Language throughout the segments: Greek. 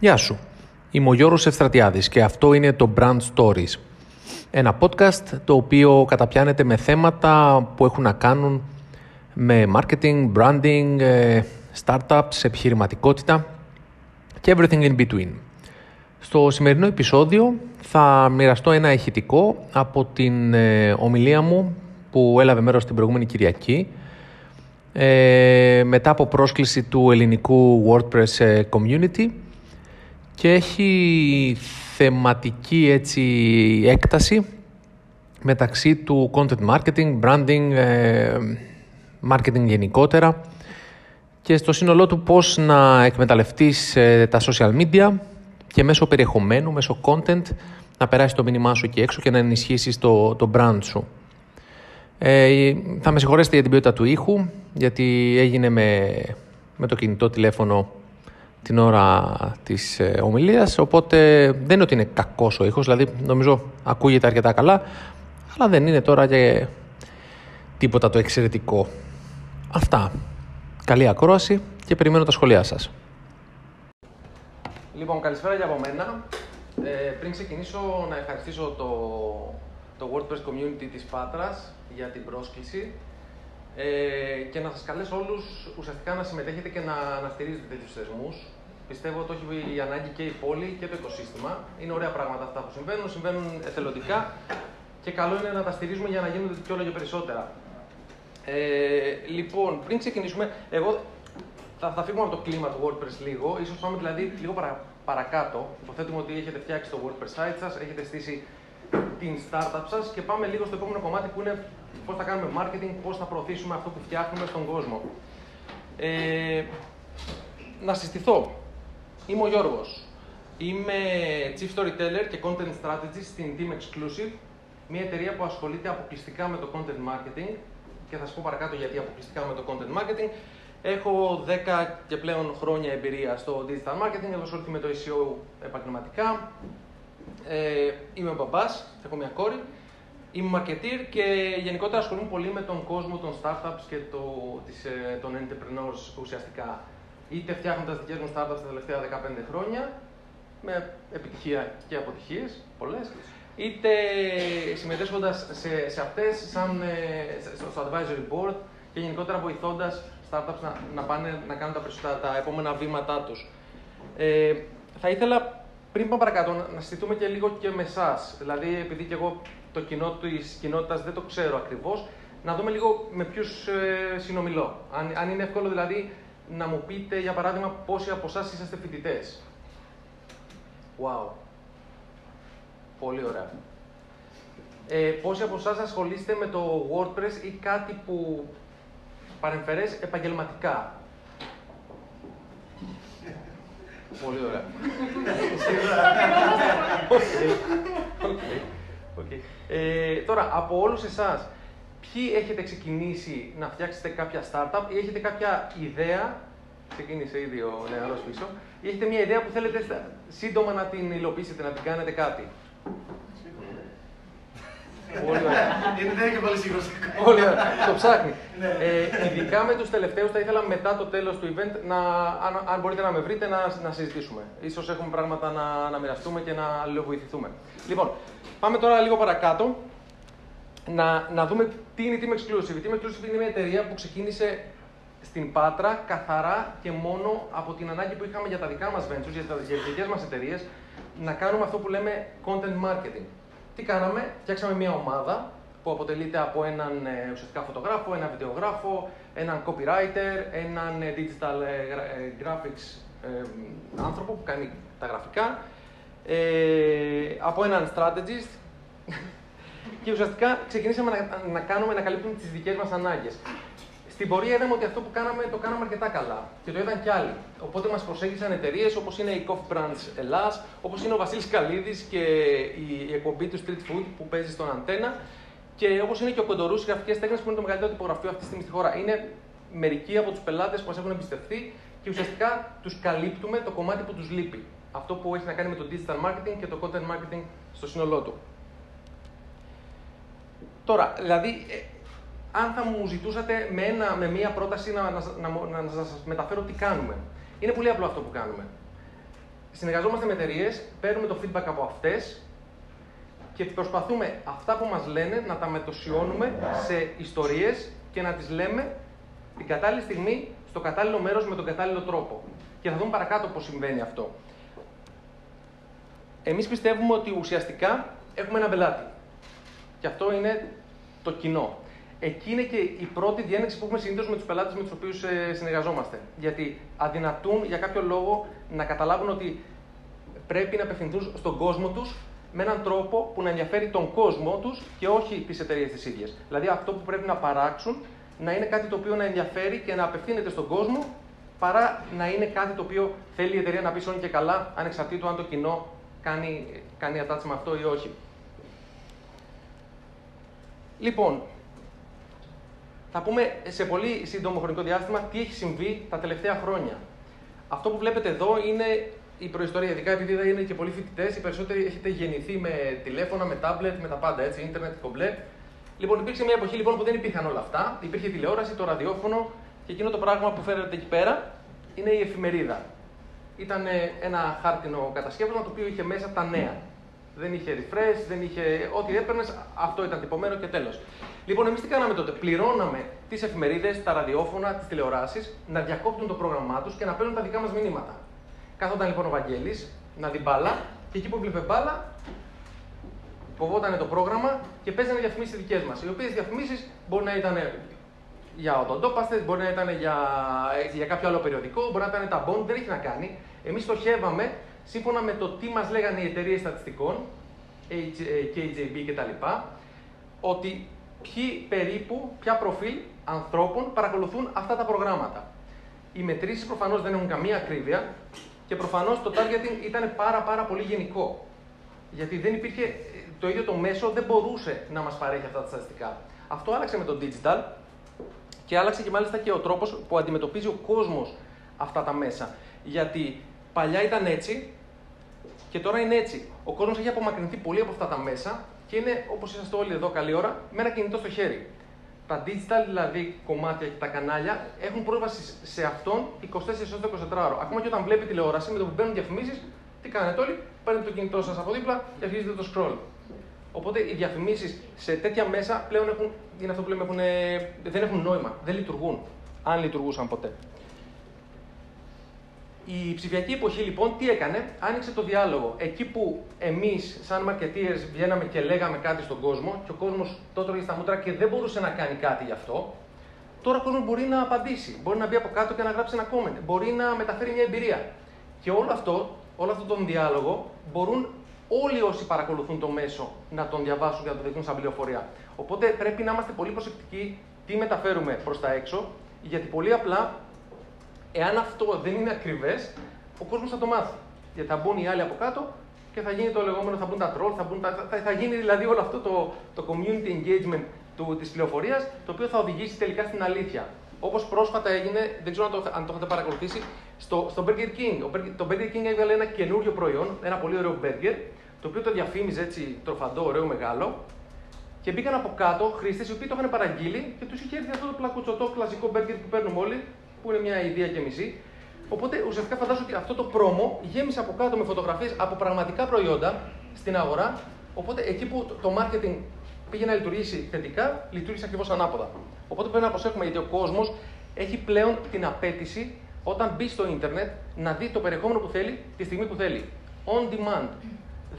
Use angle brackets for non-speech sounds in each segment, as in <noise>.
Γεια σου. Είμαι ο Γιώργος Ευστρατιάδης και αυτό είναι το Brand Stories. Ένα podcast το οποίο καταπιάνεται με θέματα που έχουν να κάνουν με marketing, branding, ε, startups, επιχειρηματικότητα και everything in between. Στο σημερινό επεισόδιο θα μοιραστώ ένα ηχητικό από την ε, ομιλία μου που έλαβε μέρος την προηγούμενη Κυριακή ε, μετά από πρόσκληση του ελληνικού WordPress ε, community και έχει θεματική έτσι έκταση μεταξύ του content marketing, branding, ε, marketing γενικότερα και στο σύνολό του πώς να εκμεταλλευτείς τα social media και μέσω περιεχομένου, μέσω content να περάσει το μήνυμά σου εκεί έξω και να ενισχύσεις το, το brand σου. Ε, θα με συγχωρέσετε για την ποιότητα του ήχου, γιατί έγινε με, με το κινητό τηλέφωνο την ώρα της ε, ομιλίας, οπότε δεν είναι ότι είναι κακός ο ήχος, δηλαδή νομίζω ακούγεται αρκετά καλά, αλλά δεν είναι τώρα και τίποτα το εξαιρετικό. Αυτά. Καλή ακρόαση και περιμένω τα σχόλιά σας. Λοιπόν, καλησπέρα για από μένα. Ε, πριν ξεκινήσω να ευχαριστήσω το, το WordPress community της Πάτρας για την πρόσκληση ε, και να σας καλέσω όλους ουσιαστικά να συμμετέχετε και να, να στηρίζετε τέτοιους θεσμούς. Πιστεύω ότι έχει η ανάγκη και η πόλη και το οικοσύστημα. Είναι ωραία πράγματα αυτά που συμβαίνουν, συμβαίνουν εθελοντικά και καλό είναι να τα στηρίζουμε για να γίνονται και όλο και περισσότερα. Ε, λοιπόν, πριν ξεκινήσουμε, εγώ θα, θα φύγουμε από το κλίμα του WordPress λίγο, ίσως πάμε δηλαδή λίγο παρα, παρακάτω. Υποθέτουμε ότι έχετε φτιάξει το WordPress site σας, έχετε στήσει την startup σας και πάμε λίγο στο επόμενο κομμάτι που είναι πώς θα κάνουμε marketing, πώς θα προωθήσουμε αυτό που φτιάχνουμε στον κόσμο. Ε, να συστηθώ. Είμαι ο Γιώργος. Είμαι Chief Storyteller και Content Strategist στην Team Exclusive, μια εταιρεία που ασχολείται αποκλειστικά με το Content Marketing και θα σας πω παρακάτω γιατί αποκλειστικά με το Content Marketing. Έχω 10 και πλέον χρόνια εμπειρία στο Digital Marketing, έχω ασχοληθεί με το SEO επαγγελματικά, ε, είμαι μπαμπάς, έχω μια κόρη. Είμαι marketeer και γενικότερα ασχολούμαι πολύ με τον κόσμο των startups και το, της, ε, των entrepreneurs ουσιαστικά. Είτε φτιάχνοντας δικές μου startups τα τελευταία 15 χρόνια, με επιτυχία και αποτυχίες, πολλές, είτε συμμετέσχοντας σε, σε αυτές σαν ε, στο advisory board και γενικότερα βοηθώντας startups να, να, πάνε να κάνουν τα, τα επόμενα βήματά τους. Ε, θα ήθελα πριν πάμε παρακάτω, να συζητούμε και λίγο και με εσάς. Δηλαδή, επειδή και εγώ το κοινό της κοινότητας δεν το ξέρω ακριβώς, να δούμε λίγο με ποιους ε, συνομιλώ. Αν, αν είναι εύκολο δηλαδή να μου πείτε, για παράδειγμα, πόσοι από εσάς είσαστε φοιτητές. Wow. Πολύ ωραία. Ε, πόσοι από εσάς ασχολείστε με το WordPress ή κάτι που παρεμφερές επαγγελματικά; Πολύ ωραία. <laughs> okay. ε, τώρα, από όλους εσάς, ποιοι έχετε ξεκινήσει να φτιάξετε κάποια startup ή έχετε κάποια ιδέα, ξεκίνησε ήδη ο νεαρός πίσω, ή έχετε μια ιδέα που θέλετε σύντομα να την υλοποιήσετε, να την κάνετε κάτι; Πολύ ωραία. Δεν είναι και πολύ σίγουρος. Πολύ ωραία. Το ψάχνει. Ναι. ε, ειδικά με τους τελευταίους, θα ήθελα μετά το τέλος του event, να, αν, αν μπορείτε να με βρείτε, να, να συζητήσουμε. σω έχουμε πράγματα να, να μοιραστούμε και να αλληλοβοηθηθούμε. Λοιπόν, πάμε τώρα λίγο παρακάτω. Να, να δούμε τι είναι η Team Exclusive. Η Team Exclusive είναι μια εταιρεία που ξεκίνησε στην Πάτρα καθαρά και μόνο από την ανάγκη που είχαμε για τα δικά μας ventures, για τι δικές μας εταιρείες, να κάνουμε αυτό που λέμε content marketing. Τι κάναμε, φτιάξαμε μια ομάδα που αποτελείται από έναν ε, ουσιαστικά φωτογράφο, έναν βιντεογράφο, έναν copywriter, έναν ε, digital ε, graphics άνθρωπο που κάνει τα γραφικά, από έναν strategist και ουσιαστικά ξεκινήσαμε να, να κάνουμε να καλύπτουμε τις δικές μας ανάγκες. Στην πορεία είδαμε ότι αυτό που κάναμε το κάναμε αρκετά καλά και το είδαν κι άλλοι. Οπότε μας προσέγγισαν εταιρείες όπως είναι η Coffee Brands Ελλάς, όπως είναι ο Βασίλης Καλίδης και η εκπομπή του Street Food που παίζει στον Αντένα και όπως είναι και ο Κοντορούς Γραφικές Τέχνες που είναι το μεγαλύτερο τυπογραφείο αυτή τη στιγμή στη χώρα. Είναι μερικοί από τους πελάτες που μας έχουν εμπιστευτεί και ουσιαστικά τους καλύπτουμε το κομμάτι που τους λείπει. Αυτό που έχει να κάνει με το digital marketing και το content marketing στο σύνολό του. Τώρα, δηλαδή, ε, αν θα μου ζητούσατε με, ένα, με μία πρόταση να, να, να, να σας μεταφέρω τι κάνουμε. Είναι πολύ απλό αυτό που κάνουμε. συνεργαζόμαστε με εταιρείες, παίρνουμε το feedback από αυτές και προσπαθούμε αυτά που μας λένε να τα μετοσιώνουμε σε ιστορίες και να τις λέμε την κατάλληλη στιγμή, στο κατάλληλο μέρος, με τον κατάλληλο τρόπο. Και θα δούμε παρακάτω πώς συμβαίνει αυτό. Εμείς πιστεύουμε ότι ουσιαστικά έχουμε ένα πελάτη. Και αυτό είναι το κοινό. Εκεί είναι και η πρώτη διένεξη που έχουμε συνήθως με τους πελάτες με τους οποίους ε, συνεργαζόμαστε. Γιατί αδυνατούν για κάποιο λόγο να καταλάβουν ότι πρέπει να απευθυνθούν στον κόσμο τους με έναν τρόπο που να ενδιαφέρει τον κόσμο τους και όχι τις εταιρείες τις ίδιες. Δηλαδή αυτό που πρέπει να παράξουν να είναι κάτι το οποίο να ενδιαφέρει και να απευθύνεται στον κόσμο παρά να είναι κάτι το οποίο θέλει η εταιρεία να πει σώνει και καλά, ανεξαρτήτου αν το κοινό κάνει, κάνει attach με αυτό ή όχι. Λοιπόν, θα πούμε σε πολύ σύντομο χρονικό διάστημα τι έχει συμβεί τα τελευταία χρόνια. Αυτό που βλέπετε εδώ είναι η προϊστορία, ειδικά επειδή δεν είναι και πολλοί φοιτητές, οι περισσότεροι έχετε γεννηθεί με τηλέφωνα, με τάμπλετ, με τα πάντα έτσι, ίντερνετ, κομπλέ. Λοιπόν, υπήρξε μια εποχή λοιπόν, που δεν υπήρχαν όλα αυτά. Υπήρχε τηλεόραση, το ραδιόφωνο και εκείνο το πράγμα που φέρετε εκεί πέρα είναι η εφημερίδα. Ήταν ένα χάρτινο κατασκεύασμα το οποίο είχε μέσα τα νέα. Δεν είχε refresh, δεν είχε. Ό,τι έπαιρνες, αυτό ήταν τυπωμένο και τέλος. Λοιπόν, εμείς τι κάναμε τότε; Πληρώναμε τις εφημερίδες, τα ραδιόφωνα, τις τηλεοράσεις να διακόπτουν το πρόγραμμά τους και να παίρνουν τα δικά μας μηνύματα. Κάθονταν λοιπόν ο Βαγγέλης να δει μπάλα και εκεί που βλέπει μπάλα, κοβόταν το πρόγραμμα και παίζανε διαφημίσεις δικές μας. Οι οποίες διαφημίσεις μπορεί να ήταν για οδοντόπαστε, μπορεί να ήταν για, για κάποιο άλλο περιοδικό, μπορεί να ήταν τα bond, δεν έχει να κάνει. Εμείς στοχεύαμε σύμφωνα με το τι μας λέγανε οι εταιρείες στατιστικών, KJB κτλ., ότι ποιοι περίπου, ποια προφίλ ανθρώπων παρακολουθούν αυτά τα προγράμματα. Οι μετρήσεις προφανώς δεν έχουν καμία ακρίβεια και προφανώς το targeting ήταν πάρα, πάρα πολύ γενικό. Γιατί δεν υπήρχε, το ίδιο το μέσο δεν μπορούσε να μας παρέχει αυτά τα στατιστικά. Αυτό άλλαξε με το digital και άλλαξε και μάλιστα και ο τρόπος που αντιμετωπίζει ο κόσμος αυτά τα μέσα. Γιατί παλιά ήταν έτσι και τώρα είναι έτσι. Ο κόσμος έχει απομακρυνθεί πολύ από αυτά τα μέσα και είναι, όπως είσαστε όλοι εδώ καλή ώρα, με ένα κινητό στο χέρι. Τα digital δηλαδή κομμάτια και τα κανάλια έχουν πρόσβαση σε αυτόν 24 ώρες 24 ώρο. Ακόμα και όταν βλέπει τηλεόραση, με το που μπαίνουν διαφημίσεις, τι κάνετε όλοι, παίρνετε το κινητό σας από δίπλα και αρχίζετε το scroll. Οπότε οι διαφημίσεις σε τέτοια μέσα πλέον έχουν, είναι αυτό που λέμε, έχουν, δεν έχουν νόημα, δεν λειτουργούν. Αν λειτουργούσαν ποτέ. Η ψηφιακή εποχή λοιπόν τι έκανε, άνοιξε το διάλογο. Εκεί που εμείς, σαν marketeers, βγαίναμε και λέγαμε κάτι στον κόσμο και ο κόσμος το έτρωγε στα μούτρα και δεν μπορούσε να κάνει κάτι γι' αυτό, τώρα ο κόσμος μπορεί να απαντήσει. Μπορεί να μπει από κάτω και να γράψει ένα comment. Μπορεί να μεταφέρει μια εμπειρία. Και όλο αυτό, όλο αυτόν τον διάλογο μπορούν όλοι όσοι παρακολουθούν το μέσο να τον διαβάσουν και να το δεχτούν σαν πληροφορία. Οπότε πρέπει να είμαστε πολύ προσεκτικοί τι μεταφέρουμε προς τα έξω, γιατί πολύ απλά Εάν αυτό δεν είναι ακριβές, ο κόσμος θα το μάθει. Γιατί θα μπουν οι άλλοι από κάτω και θα γίνει το λεγόμενο, θα μπουν τα troll, θα, μπουν τα, θα, θα γίνει δηλαδή όλο αυτό το, το community engagement της πληροφορίας, το οποίο θα οδηγήσει τελικά στην αλήθεια. Όπως πρόσφατα έγινε, δεν ξέρω αν το, αν το έχετε παρακολουθήσει, στο, στο Burger King. Ο, το Burger King έβγαλε ένα καινούριο προϊόν, ένα πολύ ωραίο burger, το οποίο το διαφήμιζε έτσι τροφαντό, ωραίο, μεγάλο. Και μπήκαν από κάτω χρήστες οι οποίοι το είχαν παραγγείλει και τους είχε έρθει αυτό το πλακουτσοτό κλασικό burger που παίρνουμε όλοι, που είναι μια ιδέα και μισή. Οπότε ουσιαστικά φαντάζομαι ότι αυτό το πρόμο γέμισε από κάτω με φωτογραφίες από πραγματικά προϊόντα στην αγορά. Οπότε εκεί που το marketing πήγε να λειτουργήσει θετικά, λειτουργήσε ακριβώς ανάποδα. Οπότε πρέπει να προσέχουμε γιατί ο κόσμος έχει πλέον την απέτηση όταν μπει στο ίντερνετ να δει το περιεχόμενο που θέλει τη στιγμή που θέλει. On demand.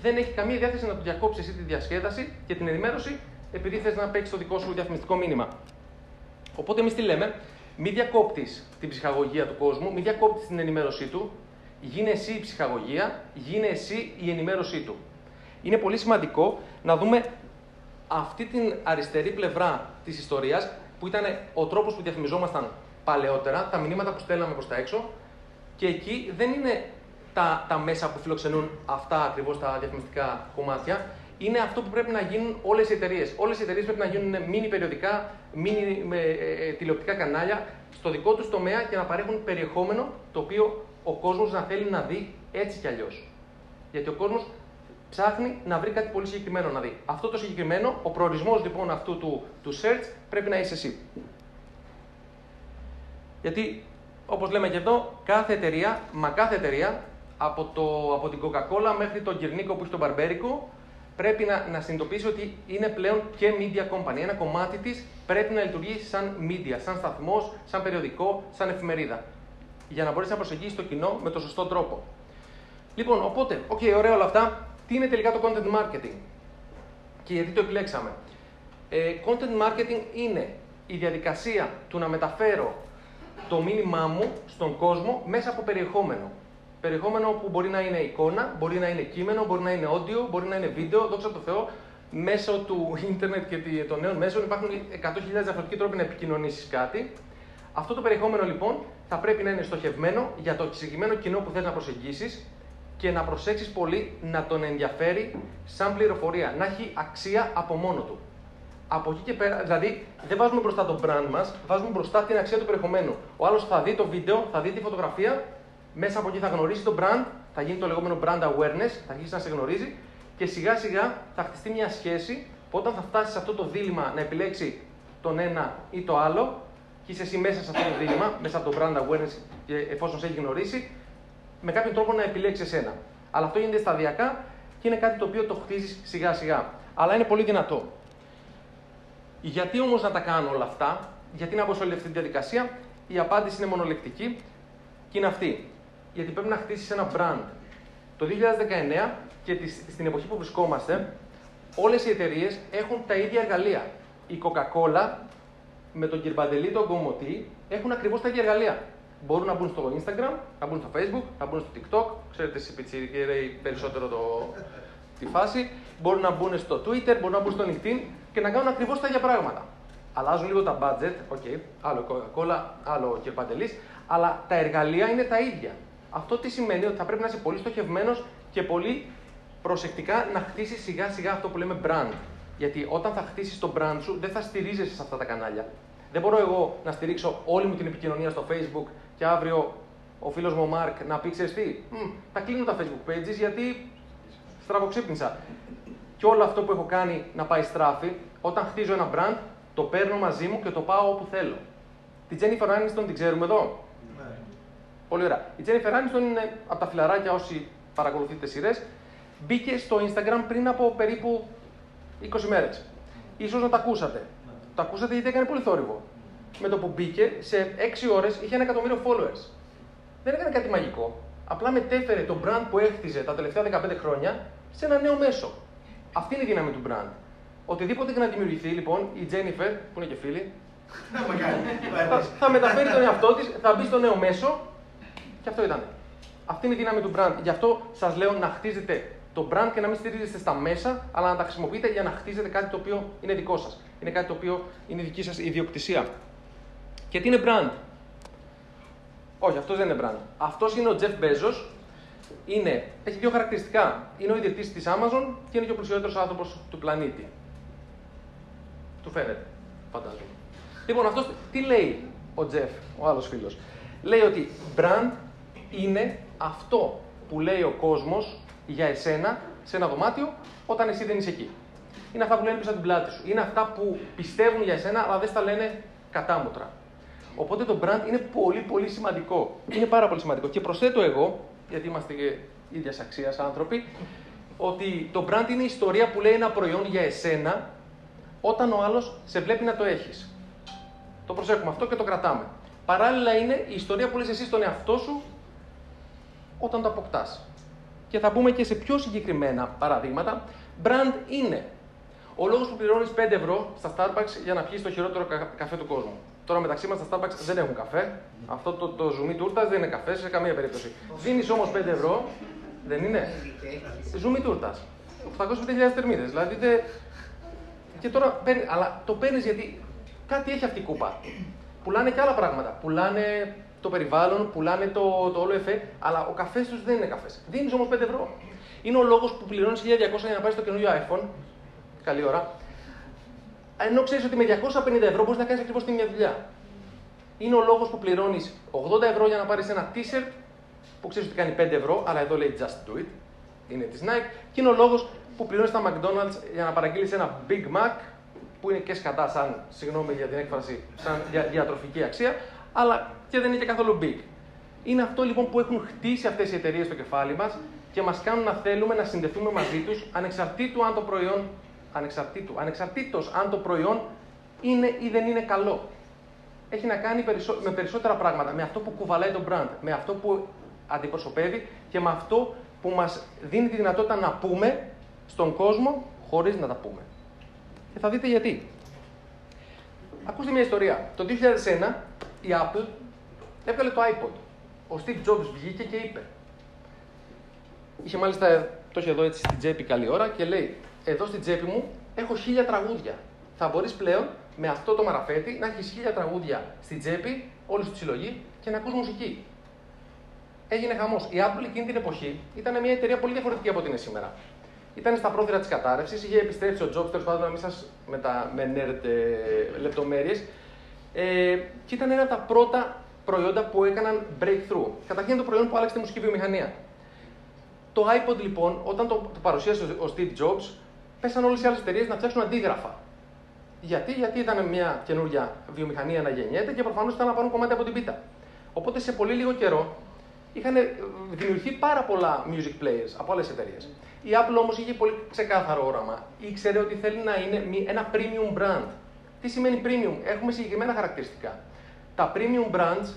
Δεν έχει καμία διάθεση να του διακόψεις εσύ τη διασκέδαση και την ενημέρωση επειδή θες να παίξεις το δικό σου διαφημιστικό μήνυμα. Οπότε εμείς τι λέμε, μην διακόπτεις την ψυχαγωγία του κόσμου, μην διακόπτεις την ενημέρωσή του. Γίνε εσύ η ψυχαγωγία, γίνε εσύ η ενημέρωσή του. Είναι πολύ σημαντικό να δούμε αυτή την αριστερή πλευρά της ιστορίας που ήταν ο τρόπος που διαφημιζόμασταν παλαιότερα, τα μηνύματα που στέλναμε προς τα έξω. Και εκεί δεν είναι τα, τα μέσα που φιλοξενούν αυτά ακριβώς τα διαφημιστικά κομμάτια, είναι αυτό που πρέπει να γίνουν όλες οι εταιρείες. Όλες οι εταιρείες πρέπει να γίνουν μίνι περιοδικά, μίνι με, ε, ε, τηλεοπτικά κανάλια στο δικό τους τομέα και να παρέχουν περιεχόμενο το οποίο ο κόσμος να θέλει να δει έτσι κι αλλιώς. Γιατί ο κόσμος ψάχνει να βρει κάτι πολύ συγκεκριμένο να δει. Αυτό το συγκεκριμένο, ο προορισμός λοιπόν αυτού του, του search πρέπει να είσαι εσύ. Γιατί, όπως λέμε και εδώ, κάθε εταιρεία, μα κάθε εταιρεία από, το, από την Coca-Cola μέχρι τον Κυρνίκο που έχει τον Μπαρμπέρικο, πρέπει να, να συνειδητοποιήσει ότι είναι πλέον και media company. Ένα κομμάτι της πρέπει να λειτουργεί σαν media, σαν σταθμός, σαν περιοδικό, σαν εφημερίδα. Για να μπορέσει να προσεγγίσει το κοινό με τον σωστό τρόπο. Λοιπόν, οπότε, οκ, okay, ωραία όλα αυτά. Τι είναι τελικά το content marketing; Και γιατί το επιλέξαμε; Ε, content marketing είναι η διαδικασία του να μεταφέρω το μήνυμά μου στον κόσμο μέσα από περιεχόμενο. Περιεχόμενο που μπορεί να είναι εικόνα, μπορεί να είναι κείμενο, μπορεί να είναι audio, μπορεί να είναι βίντεο. Δόξα τω Θεώ, μέσω του <laughs> ίντερνετ και των νέων μέσων υπάρχουν 100.000 διαφορετικοί τρόποι να επικοινωνήσεις κάτι. Αυτό το περιεχόμενο λοιπόν θα πρέπει να είναι στοχευμένο για το συγκεκριμένο κοινό που θέλει να προσεγγίσεις και να προσέξεις πολύ να τον ενδιαφέρει σαν πληροφορία, να έχει αξία από μόνο του. Από εκεί και πέρα, δηλαδή δεν βάζουμε μπροστά το brand μας, βάζουμε μπροστά την αξία του περιεχομένου. Ο άλλος θα δει το βίντεο, θα δει τη φωτογραφία, μέσα από εκεί θα γνωρίσει το brand, θα γίνει το λεγόμενο brand awareness, θα αρχίσει να σε γνωρίζει και σιγά σιγά θα χτιστεί μια σχέση που όταν θα φτάσεις σε αυτό το δίλημα να επιλέξει τον ένα ή το άλλο, και είσαι εσύ μέσα σε αυτό το δίλημα, μέσα από το brand awareness, εφόσον σε έχει γνωρίσει, με κάποιον τρόπο να επιλέξεις εσένα. Αλλά αυτό γίνεται σταδιακά και είναι κάτι το οποίο το χτίζεις σιγά σιγά. Αλλά είναι πολύ δυνατό. Γιατί όμως να τα κάνω όλα αυτά, γιατί να μπω σε όλη αυτή τη διαδικασία, η απάντηση είναι μονολεκτική και είναι αυτή. Γιατί πρέπει να χτίσεις ένα brand. Το 2019 και στην εποχή που βρισκόμαστε, όλες οι εταιρείες έχουν τα ίδια εργαλεία. Η Coca-Cola με τον Κυρμπαντελή, τον Κομωτή, έχουν ακριβώς τα ίδια εργαλεία. Μπορούν να μπουν στο Instagram, να μπουν στο Facebook, να μπουν στο TikTok. Ξέρετε, εσύ πιτσιρικέρεοι περισσότερο το, τη φάση. Μπορούν να μπουν στο Twitter, μπορούν να μπουν στο LinkedIn και να κάνουν ακριβώς τα ίδια πράγματα. Αλλάζουν λίγο τα budget, okay, άλλο Coca-Cola, άλλο και Παντελή, αλλά τα εργαλεία είναι τα ίδια. Αυτό τι σημαίνει ότι θα πρέπει να είσαι πολύ στοχευμένος και πολύ προσεκτικά να χτίσεις σιγά σιγά αυτό που λέμε brand. Γιατί όταν θα χτίσεις το brand σου, δεν θα στηρίζεσαι σε αυτά τα κανάλια. Δεν μπορώ εγώ να στηρίξω όλη μου την επικοινωνία στο Facebook και αύριο ο φίλος μου ο Μάρκ να πει: Ξέρεις τι, θα κλείνω τα Facebook pages γιατί στραβοξύπνησα. Και όλο αυτό που έχω κάνει να πάει στράφη, όταν χτίζω ένα brand, το παίρνω μαζί μου και το πάω όπου θέλω. Τη Jennifer Aniston την ξέρουμε εδώ. Ναι. Πολύ ωραία. Η Jennifer Aniston είναι από τα φιλαράκια όσοι παρακολουθείτε σειρές. Μπήκε στο Instagram πριν από περίπου 20 μέρες. Ίσως να τα ακούσατε. Ναι. Τα ακούσατε γιατί έκανε πολύ θόρυβο. Με το που μπήκε, σε 6 ώρες είχε ένα εκατομμύριο followers. Δεν έκανε κάτι μαγικό. Απλά μετέφερε το brand που έχτιζε τα τελευταία 15 χρόνια σε ένα νέο μέσο. Αυτή είναι η δύναμη του brand. Οτιδήποτε και να δημιουργηθεί, λοιπόν, η Jennifer, που είναι και φίλη, θα, θα μεταφέρει τον εαυτό της, θα μπει στο νέο μέσο και αυτό ήταν. Αυτή είναι η δύναμη του brand. Γι' αυτό σας λέω να χτίζετε το brand και να μην στηρίζεστε στα μέσα, αλλά να τα χρησιμοποιείτε για να χτίζετε κάτι το οποίο είναι δικό σας. Είναι κάτι το οποίο είναι δική σας ιδιοκτησία. Και τι είναι brand; Όχι, αυτός δεν είναι brand. Αυτός είναι ο Jeff Bezos. Είναι, έχει δύο χαρακτηριστικά. Είναι ο ιδρυτή της Amazon και είναι και ο πλουσιότερος άνθρωπος του πλανήτη. Του φαίνεται, φαντάζομαι. Λοιπόν, αυτός τι λέει ο Τζεφ, ο άλλος φίλος; Λέει ότι brand είναι αυτό που λέει ο κόσμος για εσένα σε ένα δωμάτιο όταν εσύ δεν είσαι εκεί. Είναι αυτά που λένε πίσω από την πλάτη σου. Είναι αυτά που πιστεύουν για εσένα, αλλά δεν στα λένε κατάμοτρα. Οπότε το brand είναι πολύ πολύ σημαντικό. Είναι πάρα πολύ σημαντικό. Και προσθέτω εγώ, γιατί είμαστε και ίδιας αξίας άνθρωποι, ότι το brand είναι η ιστορία που λέει ένα προϊόν για εσένα όταν ο άλλος σε βλέπει να το έχεις. Το προσέχουμε αυτό και το κρατάμε. Παράλληλα είναι η ιστορία που λες εσύ στον εαυτό σου όταν το αποκτάς. Και θα πούμε και σε πιο συγκεκριμένα παραδείγματα. Brand είναι ο λόγος που πληρώνεις 5 ευρώ στα Starbucks για να πιεις το χειρότερο καφέ του κόσμου. Τώρα μεταξύ μας τα Starbucks δεν έχουν καφέ. Αυτό το, το ζουμί τούρτας δεν είναι καφέ σε καμία περίπτωση. Δίνεις όμως 5 ευρώ, δεν είναι. Ζουμί τούρτας. 850.000 τερμίδε. Δηλαδή δεν. Και τώρα παίρνει, αλλά το παίρνεις γιατί κάτι έχει αυτή η κούπα. Πουλάνε και άλλα πράγματα. Πουλάνε το περιβάλλον, πουλάνε το, το όλο εφέ, αλλά ο καφές τους δεν είναι καφές. Δίνεις όμως 5 ευρώ. Είναι ο λόγος που πληρώνεις 1200 για να πάρεις το καινούριο iPhone. Καλή ώρα ενώ ξέρεις ότι με 250 ευρώ μπορείς να κάνεις ακριβώς την ίδια δουλειά. Είναι ο λόγος που πληρώνεις 80 ευρώ για να πάρεις ένα t-shirt που ξέρεις ότι κάνει 5 ευρώ, αλλά εδώ λέει just do it, είναι της Nike, και είναι ο λόγος που πληρώνεις στα McDonald's για να παραγγείλεις ένα Big Mac που είναι και σκατά, σαν, συγγνώμη για την έκφραση, σαν για, διατροφική αξία, αλλά και δεν είναι και καθόλου big. Είναι αυτό λοιπόν που έχουν χτίσει αυτές οι εταιρείες στο κεφάλι μας και μας κάνουν να θέλουμε να συνδεθούμε μαζί τους ανεξαρτήτου αν το προϊόν. Ανεξαρτήτου, ανεξαρτήτως αν το προϊόν είναι ή δεν είναι καλό. Έχει να κάνει με περισσότερα πράγματα. Με αυτό που κουβαλάει το brand, με αυτό που αντιπροσωπεύει και με αυτό που μας δίνει τη δυνατότητα να πούμε στον κόσμο χωρίς να τα πούμε. Και θα δείτε γιατί. Ακούστε μια ιστορία. Το 2001 η Apple έβγαλε το iPod. Ο Steve Jobs βγήκε και είπε. Είχε μάλιστα, το είχε εδώ έτσι στην τσέπη καλή ώρα και λέει εδώ στην τσέπη μου έχω χίλια τραγούδια. Θα μπορείς πλέον με αυτό το μαραφέτη να έχεις χίλια τραγούδια στην τσέπη, όλη στη συλλογή και να ακούς μουσική. Έγινε χαμός. Η Apple εκείνη την εποχή ήταν μια εταιρεία πολύ διαφορετική από ό,τι είναι σήμερα ήταν στα πρόθυρα της κατάρρευσης, είχε επιστρέψει ο Jobs, τέλος πάντων, να μην σας με, τα, με nerd ε, λεπτομέρειες. Ε, και ήταν ένα από τα πρώτα προϊόντα που έκαναν breakthrough. Καταρχήν το προϊόν που άλλαξε τη μουσική βιομηχανία. Το iPod λοιπόν, όταν το, το παρουσίασε ο Steve Jobs, πέσαν όλες οι άλλες εταιρείες να φτιάξουν αντίγραφα. Γιατί, γιατί ήταν μια καινούργια βιομηχανία να γεννιέται και προφανώς ήταν να πάρουν κομμάτι από την πίτα. Οπότε σε πολύ λίγο καιρό είχαν δημιουργηθεί πάρα πολλά music players από άλλες εταιρείες. Η Apple όμως είχε πολύ ξεκάθαρο όραμα. Ήξερε ότι θέλει να είναι ένα premium brand. Τι σημαίνει premium, έχουμε συγκεκριμένα χαρακτηριστικά. Τα premium brands,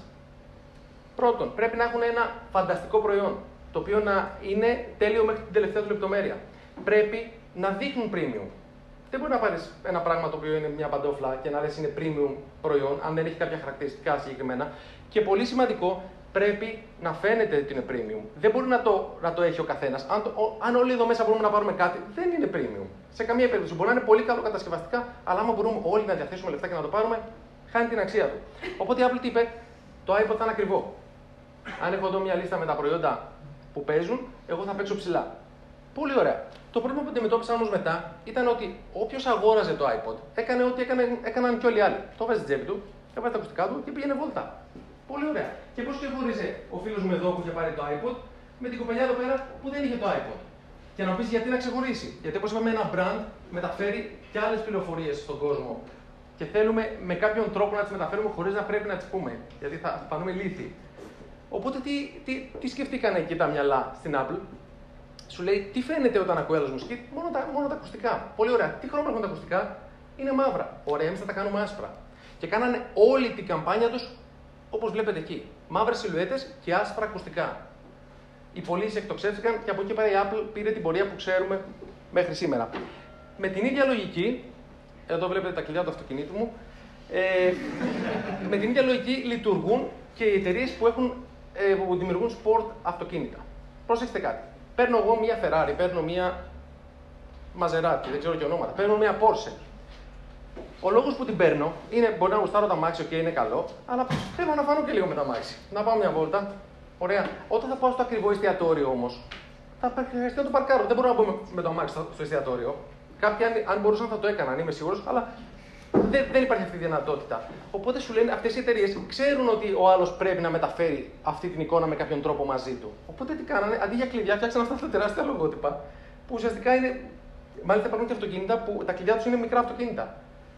πρώτον, πρέπει να έχουν ένα φανταστικό προϊόν, το οποίο να είναι τέλειο μέχρι την τελευταία του λεπτομέρεια. Πρέπει να δείχνουν premium. Δεν μπορεί να πάρεις ένα πράγμα το οποίο είναι μια παντόφλα και να λες είναι premium προϊόν, αν δεν έχει κάποια χαρακτηριστικά συγκεκριμένα. Και πολύ σημαντικό, πρέπει να φαίνεται ότι είναι premium. Δεν μπορεί να το, να το έχει ο καθένας. Αν, αν όλοι εδώ μέσα μπορούμε να πάρουμε κάτι, δεν είναι premium. Σε καμία περίπτωση. Μπορεί να είναι πολύ καλό κατασκευαστικά, αλλά άμα μπορούμε όλοι να διαθέσουμε λεφτά και να το πάρουμε, χάνει την αξία του. Οπότε η Apple τι είπε, το iPod θα είναι ακριβό. Αν έχω εδώ μια λίστα με τα προϊόντα που παίζουν, εγώ θα παίξω ψηλά. Πολύ ωραία. Το πρόβλημα που αντιμετώπισαν όμως μετά ήταν ότι όποιος αγόραζε το iPod έκανε ό,τι έκανε, έκαναν και όλοι οι άλλοι. Το βάζει στην τσέπη του, έβαζε τα ακουστικά του και πήγαινε βόλτα. Πολύ ωραία. Και πώς ξεχώριζε ο φίλος μου εδώ που είχε πάρει το iPod με την κοπελιά εδώ πέρα που δεν είχε το iPod. Και να πεις γιατί να ξεχωρίσει. Γιατί όπως είπαμε, ένα brand μεταφέρει και άλλες πληροφορίες στον κόσμο. Και θέλουμε με κάποιον τρόπο να τις μεταφέρουμε χωρίς να πρέπει να τις πούμε. Γιατί θα φανούμε λύθοι. Οπότε τι, τι, τι σκεφτήκανε εκεί τα μυαλά στην Apple; Σου λέει τι φαίνεται όταν ακούει άλλος μουσική, μόνο τα, μόνο τα ακουστικά. Πολύ ωραία. Τι χρώμα έχουν τα ακουστικά, είναι μαύρα. Ωραία, εμείς θα τα κάνουμε άσπρα. Και κάνανε όλη την καμπάνια τους όπως βλέπετε εκεί. Μαύρες σιλουέτες και άσπρα ακουστικά. Οι πωλήσει εκτοξεύτηκαν και από εκεί πέρα η Apple πήρε την πορεία που ξέρουμε μέχρι σήμερα. Με την ίδια λογική, εδώ βλέπετε τα κλειδιά του αυτοκινήτου μου, ε, με την ίδια λογική λειτουργούν και οι εταιρείες που, ε, που δημιουργούν sport αυτοκίνητα. Πρόσεξτε κάτι. Παίρνω εγώ μία Ferrari, παίρνω μία Maserati, δεν ξέρω και ονόματα, παίρνω μία Porsche. Ο λόγος που την παίρνω είναι μπορεί να γουστάρω τα μάξι, και είναι καλό, αλλά θέλω να φανώ και λίγο με τα μάξι. Να πάω μια βόλτα. Ωραία. Όταν θα πάω στο ακριβό εστιατόριο όμως, θα χρειαστεί να το παρκάρω. Δεν μπορώ να μπω με το αμάξι στο εστιατόριο. Κάποιοι, αν μπορούσαν, θα το έκαναν, είμαι σίγουρος, αλλά δεν, δεν υπάρχει αυτή η δυνατότητα. Οπότε σου λένε αυτές οι εταιρείες ξέρουν ότι ο άλλος πρέπει να μεταφέρει αυτή την εικόνα με κάποιον τρόπο μαζί του. Οπότε τι κάνανε, αντί για κλειδιά, φτιάξαν αυτά τα τεράστια λογότυπα που ουσιαστικά είναι. Μάλιστα υπάρχουν και αυτοκίνητα που τα κλειδιά τους είναι μικρά αυτοκίνητα.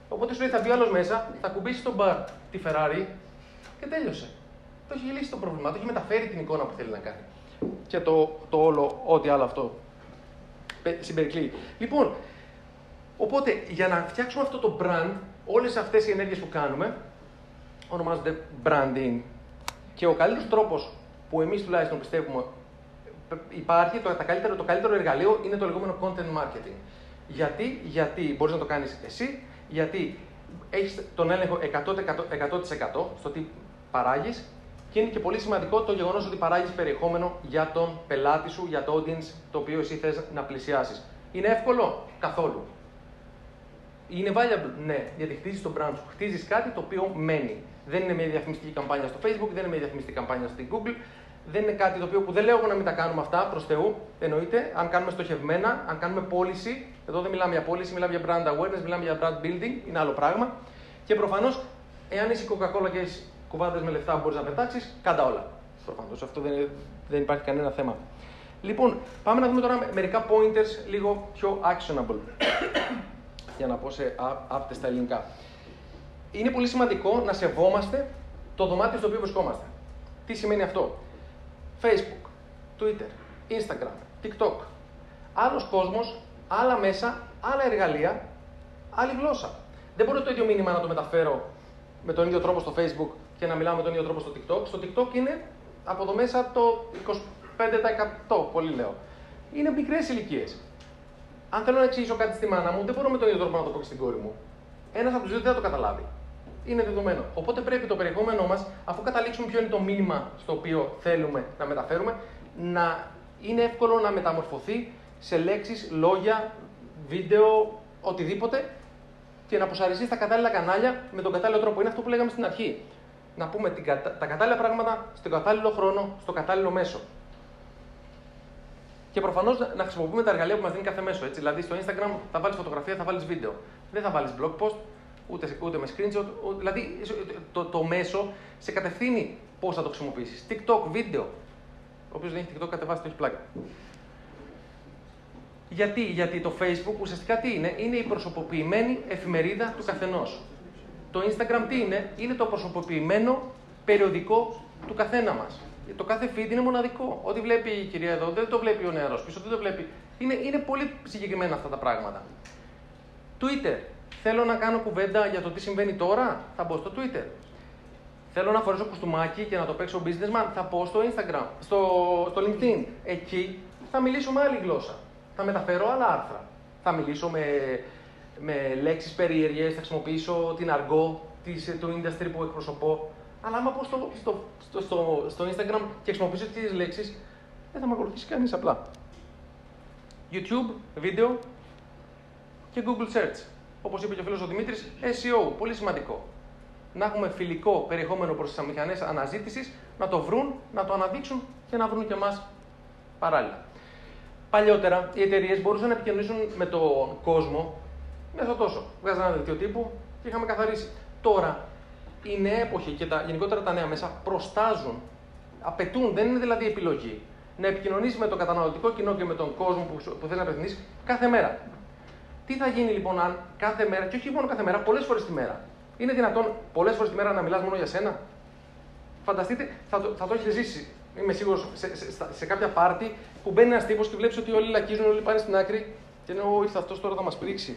Οπότε σου λέει θα μπει άλλος μέσα, θα κουμπίσει τον μπαρ τη Ferrari και τέλειωσε. Το έχει λύσει το πρόβλημα, το έχει μεταφέρει την εικόνα που θέλει να κάνει. Και το, το όλο, ό,τι άλλο αυτό συμπερικλεί. Λοιπόν, οπότε για να φτιάξουμε αυτό το brand, όλες αυτές οι ενέργειες που κάνουμε ονομάζονται branding. Και ο καλύτερος τρόπος που εμείς τουλάχιστον πιστεύουμε υπάρχει, το, το, καλύτερο, το καλύτερο εργαλείο είναι το λεγόμενο content marketing. Γιατί, γιατί μπορείς να το κάνεις εσύ, γιατί έχεις τον έλεγχο 100%, 100% στο τι παράγεις και είναι και πολύ σημαντικό το γεγονός ότι παράγεις περιεχόμενο για τον πελάτη σου, για το audience το οποίο εσύ θες να πλησιάσεις. Είναι εύκολο; Καθόλου. Είναι valuable? Ναι, γιατί χτίζεις το brand σου. Χτίζεις κάτι το οποίο μένει. Δεν είναι μια διαφημιστική καμπάνια στο Facebook, δεν είναι μια διαφημιστική καμπάνια στην Google, δεν είναι κάτι το οποίο που δεν λέω εγώ να μην τα κάνουμε αυτά προς Θεού. Εννοείται, αν κάνουμε στοχευμένα, αν κάνουμε πώληση. Εδώ δεν μιλάμε για πώληση, μιλάμε για brand awareness, μιλάμε για brand building, είναι άλλο πράγμα. Και προφανώς, εάν είσαι Coca-Cola και έχεις κουβάδες με λεφτά που μπορείς να πετάξεις, κάντα όλα. Προφανώς, αυτό δεν, δεν υπάρχει κανένα θέμα. Λοιπόν, πάμε να δούμε τώρα μερικά pointers λίγο πιο actionable. Για να πω σε άπτε στα ελληνικά. Είναι πολύ σημαντικό να σεβόμαστε το δωμάτιο στο οποίο βρισκόμαστε. Τι σημαίνει αυτό; Facebook, Twitter, Instagram, TikTok. Άλλος κόσμος, άλλα μέσα, άλλα εργαλεία, άλλη γλώσσα. Δεν μπορώ το ίδιο μήνυμα να το μεταφέρω με τον ίδιο τρόπο στο Facebook και να μιλάω με τον ίδιο τρόπο στο TikTok. Στο TikTok είναι από εδώ μέσα το 25% πολύ λέω. Είναι μικρές ηλικίες. Αν θέλω να εξηγήσω κάτι στη μάνα μου, δεν μπορώ με τον ίδιο τρόπο να το πω και στην κόρη μου. Ένας από τους δύο δεν θα το καταλάβει. Είναι δεδομένο. Οπότε πρέπει το περιεχόμενό μας, αφού καταλήξουμε ποιο είναι το μήνυμα στο οποίο θέλουμε να μεταφέρουμε, να είναι εύκολο να μεταμορφωθεί σε λέξεις, λόγια, βίντεο, οτιδήποτε και να αποσαριστεί στα κατάλληλα κανάλια με τον κατάλληλο τρόπο. Είναι αυτό που λέγαμε στην αρχή. Να πούμε την, τα κατάλληλα πράγματα στον κατάλληλο χρόνο, στο κατάλληλο μέσο. Και προφανώς να χρησιμοποιούμε τα εργαλεία που μας δίνει κάθε μέσο. Έτσι. Δηλαδή στο Instagram θα βάλεις φωτογραφία, θα βάλεις βίντεο. Δεν θα βάλεις blog post, ούτε, ούτε με screenshot. Ούτε, δηλαδή το, το μέσο σε κατευθύνει πώς θα το χρησιμοποιήσεις. TikTok, βίντεο. Ο οποίος δεν έχει TikTok, κατεβάσει το έχει πλάκα. Γιατί, γιατί το Facebook ουσιαστικά τι είναι, είναι η προσωποποιημένη εφημερίδα του καθενός. Το Instagram τι είναι, είναι το προσωποποιημένο περιοδικό του καθένα μας. Το κάθε feed είναι μοναδικό. Ό,τι βλέπει η κυρία εδώ δεν το βλέπει ο νεαρός πίσω, δεν το βλέπει. Είναι, είναι πολύ συγκεκριμένα αυτά τα πράγματα. Twitter. Θέλω να κάνω κουβέντα για το τι συμβαίνει τώρα, θα μπω στο Twitter. Θέλω να φορέσω κουστούμάκι και να το παίξω businessman, θα πω στο Instagram, στο, στο LinkedIn. Εκεί θα μιλήσω με άλλη γλώσσα. Θα μεταφέρω άλλα άρθρα. Θα μιλήσω με, με λέξεις περίεργες, θα χρησιμοποιήσω την αργό της, του industry που εκπροσωπώ. Αλλά άμα πω στο, στο, στο, στο, στο Instagram και χρησιμοποιήσω τις λέξεις, δεν θα με ακολουθήσει κανείς απλά. YouTube, βίντεο και Google Search. Όπως είπε και ο φίλος ο Δημήτρης, SEO, πολύ σημαντικό. Να έχουμε φιλικό περιεχόμενο προς τις μηχανές αναζήτησης, να το βρουν, να το αναδείξουν και να βρουν και εμάς παράλληλα. Παλιότερα οι εταιρείες μπορούσαν να επικοινωνήσουν με τον κόσμο μέσα τόσο. Βγάζανε ένα δελτίο τύπου και είχαμε καθαρίσει. Τώρα η νέα εποχή και τα, γενικότερα τα νέα μέσα προστάζουν, απαιτούν, δεν είναι δηλαδή επιλογή, να επικοινωνήσει με το καταναλωτικό κοινό και με τον κόσμο που, που θέλει να απευθυνήσει κάθε μέρα. Τι θα γίνει λοιπόν αν κάθε μέρα, και όχι μόνο κάθε μέρα, πολλές φορές τη μέρα. Είναι δυνατόν πολλές φορές τη μέρα να μιλάς μόνο για σένα; Φανταστείτε, θα το, θα το έχετε ζήσει. Είμαι σίγουρος σε, σε, σε, σε κάποια πάρτι που μπαίνει ένας τύπος και βλέπεις ότι όλοι λακίζουν, όλοι πάνε στην άκρη και είναι, Ω, ήρθε αυτός τώρα θα μας πρίξει.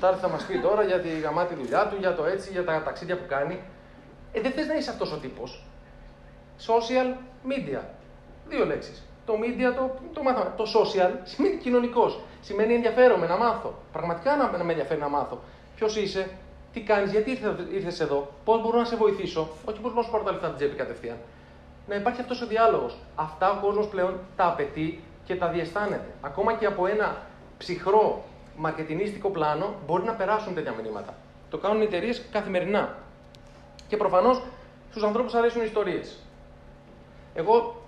Θα θα μας πει τώρα για τη γαμάτη δουλειά του, για το έτσι, για τα ταξίδια που κάνει. Ε, δεν θες να είσαι αυτός ο τύπος. Social media. Δύο λέξεις. Το media το, το μάθαμε. Το social σημαίνει κοινωνικός. Σημαίνει ενδιαφέρομαι να μάθω. Πραγματικά να, να με ενδιαφέρει να μάθω. Ποιος είσαι, τι κάνεις, γιατί ήρθες εδώ, πώς μπορώ να σε βοηθήσω. Όχι πώ να σου πάρω τα λεφτά την τσέπη κατευθείαν. Να υπάρχει αυτός ο διάλογος. Αυτά ο κόσμος πλέον τα απαιτεί και τα διαισθάνεται. Ακόμα και από ένα ψυχρό μαρκετινίστικο πλάνο μπορεί να περάσουν τέτοια μηνύματα. Το κάνουν οι εταιρείες καθημερινά. Και προφανώς στους ανθρώπους αρέσουν οι ιστορίες. Εγώ,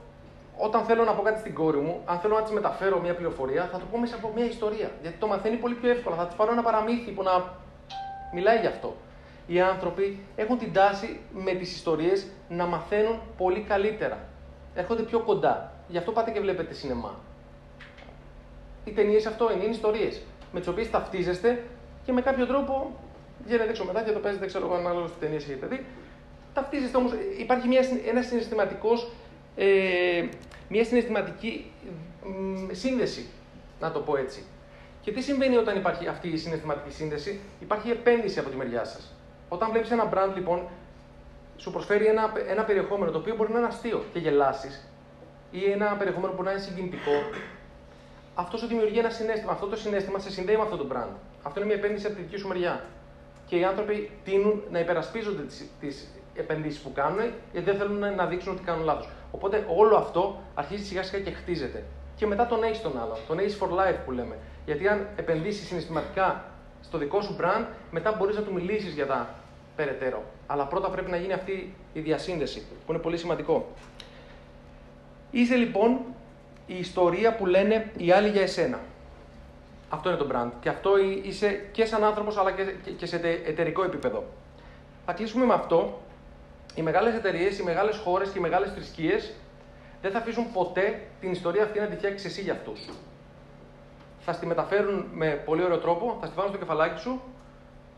όταν θέλω να πω κάτι στην κόρη μου, αν θέλω να της μεταφέρω μια πληροφορία, θα το πω μέσα από μια ιστορία. Γιατί το μαθαίνει πολύ πιο εύκολα. Θα της πάρω ένα παραμύθι που να μιλάει γι' αυτό. Οι άνθρωποι έχουν την τάση με τις ιστορίες να μαθαίνουν πολύ καλύτερα. Έρχονται πιο κοντά. Γι' αυτό πάτε και βλέπετε σινεμά. Οι ταινίες αυτό είναι, είναι ιστορίες με τις οποίες ταυτίζεστε και με κάποιο τρόπο βγαίνετε έξω μετά και το παίζετε, ξέρω εγώ, ανάλογα στις ταινίες έχετε δει. Ταυτίζεστε όμως, υπάρχει μια, ένας συναισθηματικός, ε, μια συναισθηματική ε, σύνδεση, να το πω έτσι. Και τι συμβαίνει όταν υπάρχει αυτή η συναισθηματική σύνδεση, υπάρχει επένδυση από τη μεριά σας. Όταν βλέπεις ένα brand, λοιπόν, σου προσφέρει ένα, ένα περιεχόμενο το οποίο μπορεί να είναι αστείο και γελάσεις, ή ένα περιεχόμενο που μπορεί να είναι συγκινητικό, αυτός σου δημιουργεί ένα συνέστημα. Αυτό το συνέστημα σε συνδέει με αυτό το brand. Αυτό είναι μια επένδυση από τη δική σου μεριά. Και οι άνθρωποι τείνουν να υπερασπίζονται τις επενδύσεις που κάνουν, γιατί δεν θέλουν να δείξουν ότι κάνουν λάθος. Οπότε όλο αυτό αρχίζει σιγά σιγά και χτίζεται. Και μετά τον έχεις τον άλλο. Τον έχεις for life που λέμε. Γιατί αν επενδύσεις συναισθηματικά στο δικό σου brand, μετά μπορείς να του μιλήσεις για τα περαιτέρω. Αλλά πρώτα πρέπει να γίνει αυτή η διασύνδεση, που είναι πολύ σημαντικό. Είσαι λοιπόν η ιστορία που λένε οι άλλοι για εσένα. Αυτό είναι το brand. Και αυτό είσαι και σαν άνθρωπος, αλλά και σε εταιρικό επίπεδο. Θα κλείσουμε με αυτό. Οι μεγάλες εταιρείες, οι μεγάλες χώρες και οι μεγάλες θρησκείες δεν θα αφήσουν ποτέ την ιστορία αυτή να τη φτιάξεις εσύ για αυτούς. Θα στη μεταφέρουν με πολύ ωραίο τρόπο, θα στη βάλουν στο κεφαλάκι σου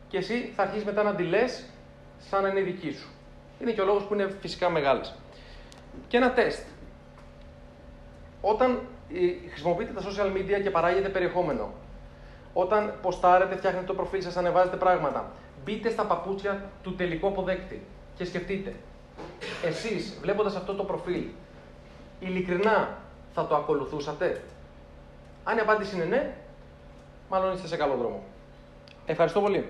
και εσύ θα αρχίσεις μετά να τη λες σαν να είναι δική σου. Είναι και ο λόγος που είναι φυσικά μεγάλες. Και ένα τεστ. Όταν ε, χρησιμοποιείτε τα social media και παράγετε περιεχόμενο, όταν ποστάρετε, φτιάχνετε το προφίλ σας, ανεβάζετε πράγματα, μπείτε στα παπούτσια του τελικού αποδέκτη και σκεφτείτε, εσείς βλέποντας αυτό το προφίλ, ειλικρινά θα το ακολουθούσατε; Αν η απάντηση είναι ναι, μάλλον είστε σε καλό δρόμο. Ευχαριστώ πολύ.